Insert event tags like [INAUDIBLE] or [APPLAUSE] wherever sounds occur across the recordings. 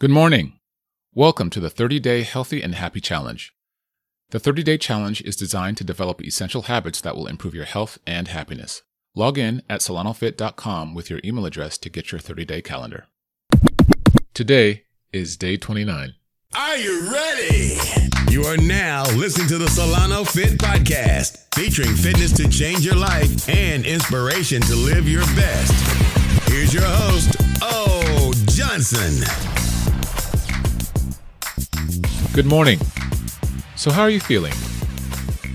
Good morning. Welcome to the 30 Day Healthy and Happy Challenge. The 30 Day Challenge is designed to develop essential habits that will improve your health and happiness. Log in at solanofit.com with your email address to get your 30 day calendar. Today is day 29. Are you ready? You are now listening to the Solano Fit Podcast, featuring fitness to change your life and inspiration to live your best. Here's your host, O. Johnson. Good morning. So, how are you feeling?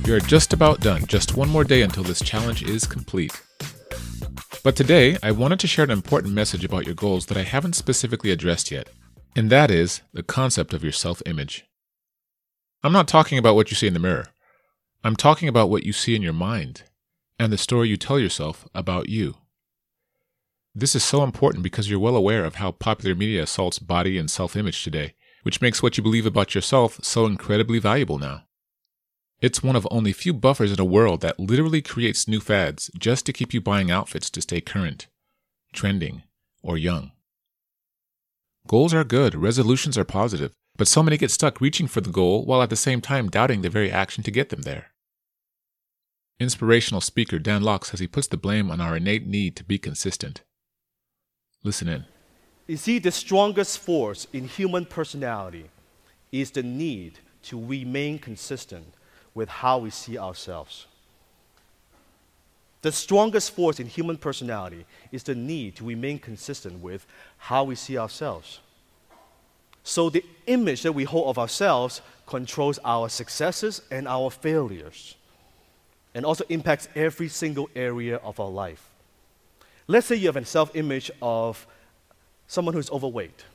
You're just about done, just one more day until this challenge is complete. But today, I wanted to share an important message about your goals that I haven't specifically addressed yet, and that is the concept of your self image. I'm not talking about what you see in the mirror, I'm talking about what you see in your mind and the story you tell yourself about you. This is so important because you're well aware of how popular media assaults body and self image today which makes what you believe about yourself so incredibly valuable now. It's one of only few buffers in a world that literally creates new fads just to keep you buying outfits to stay current, trending, or young. Goals are good, resolutions are positive, but so many get stuck reaching for the goal while at the same time doubting the very action to get them there. Inspirational speaker Dan Lok says he puts the blame on our innate need to be consistent. Listen in. You see, the strongest force in human personality is the need to remain consistent with how we see ourselves. The strongest force in human personality is the need to remain consistent with how we see ourselves. So, the image that we hold of ourselves controls our successes and our failures, and also impacts every single area of our life. Let's say you have a self image of someone who's overweight,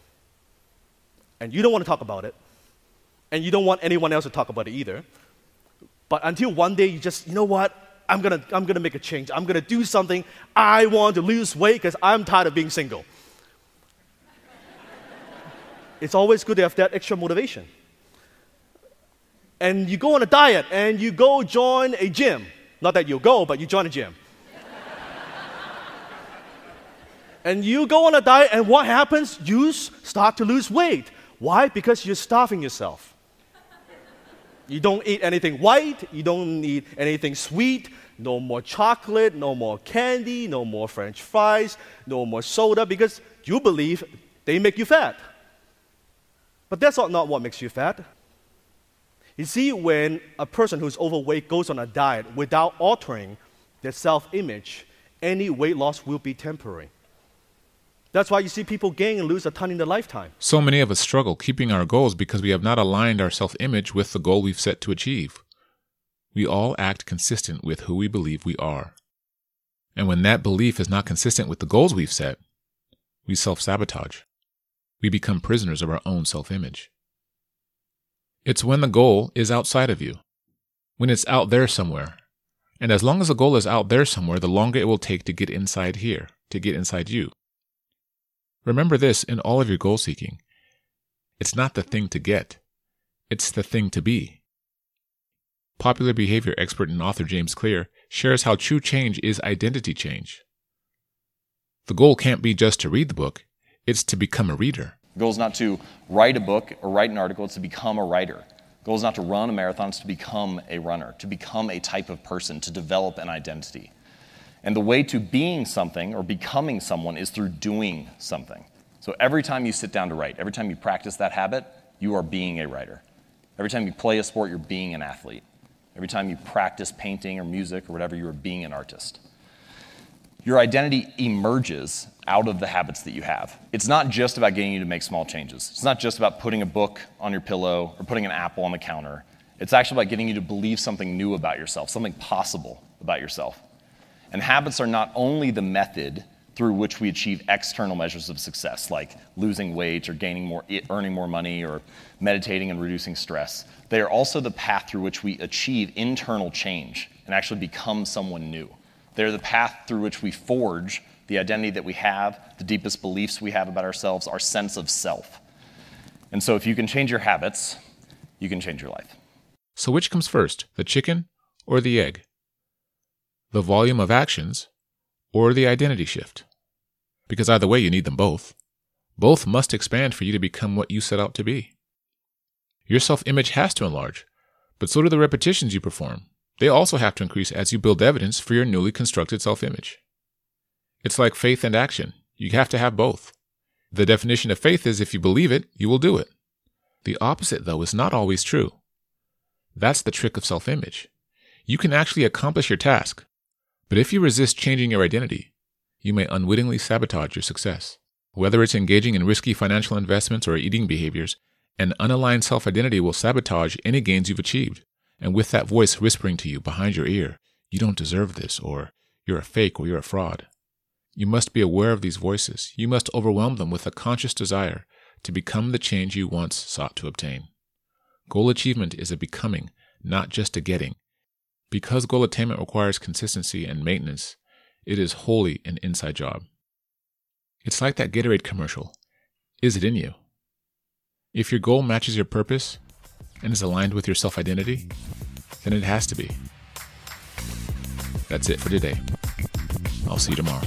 and you don't want to talk about it, and you don't want anyone else to talk about it either, but until one day you just, you know what? I'm gonna, I'm gonna make a change. I'm gonna do something. I want to lose weight because I'm tired of being single. [LAUGHS] it's always good to have that extra motivation. And you go on a diet and you go join a gym. Not that you'll go, but you join a gym. And you go on a diet, and what happens? You start to lose weight. Why? Because you're starving yourself. You don't eat anything white, you don't eat anything sweet, no more chocolate, no more candy, no more french fries, no more soda, because you believe they make you fat. But that's not what makes you fat. You see, when a person who's overweight goes on a diet without altering their self image, any weight loss will be temporary. That's why you see people gain and lose a ton in their lifetime. So many of us struggle keeping our goals because we have not aligned our self image with the goal we've set to achieve. We all act consistent with who we believe we are. And when that belief is not consistent with the goals we've set, we self sabotage. We become prisoners of our own self image. It's when the goal is outside of you, when it's out there somewhere. And as long as the goal is out there somewhere, the longer it will take to get inside here, to get inside you. Remember this in all of your goal seeking it's not the thing to get, it's the thing to be. Popular behavior expert and author James Clear shares how true change is identity change. The goal can't be just to read the book, it's to become a reader. The goal is not to write a book or write an article, it's to become a writer. The goal is not to run a marathon, it's to become a runner, to become a type of person, to develop an identity. And the way to being something or becoming someone is through doing something. So every time you sit down to write, every time you practice that habit, you are being a writer. Every time you play a sport, you're being an athlete. Every time you practice painting or music or whatever, you are being an artist. Your identity emerges out of the habits that you have. It's not just about getting you to make small changes. It's not just about putting a book on your pillow or putting an apple on the counter. It's actually about getting you to believe something new about yourself, something possible about yourself. And habits are not only the method through which we achieve external measures of success, like losing weight or gaining more, earning more money or meditating and reducing stress. They are also the path through which we achieve internal change and actually become someone new. They're the path through which we forge the identity that we have, the deepest beliefs we have about ourselves, our sense of self. And so, if you can change your habits, you can change your life. So, which comes first, the chicken or the egg? The volume of actions, or the identity shift. Because either way, you need them both. Both must expand for you to become what you set out to be. Your self image has to enlarge, but so do the repetitions you perform. They also have to increase as you build evidence for your newly constructed self image. It's like faith and action. You have to have both. The definition of faith is if you believe it, you will do it. The opposite, though, is not always true. That's the trick of self image. You can actually accomplish your task, but if you resist changing your identity, you may unwittingly sabotage your success. Whether it's engaging in risky financial investments or eating behaviors, an unaligned self identity will sabotage any gains you've achieved. And with that voice whispering to you behind your ear, you don't deserve this, or you're a fake, or you're a fraud. You must be aware of these voices. You must overwhelm them with a conscious desire to become the change you once sought to obtain. Goal achievement is a becoming, not just a getting. Because goal attainment requires consistency and maintenance, it is wholly an inside job. It's like that Gatorade commercial. Is it in you? If your goal matches your purpose and is aligned with your self identity, then it has to be. That's it for today. I'll see you tomorrow.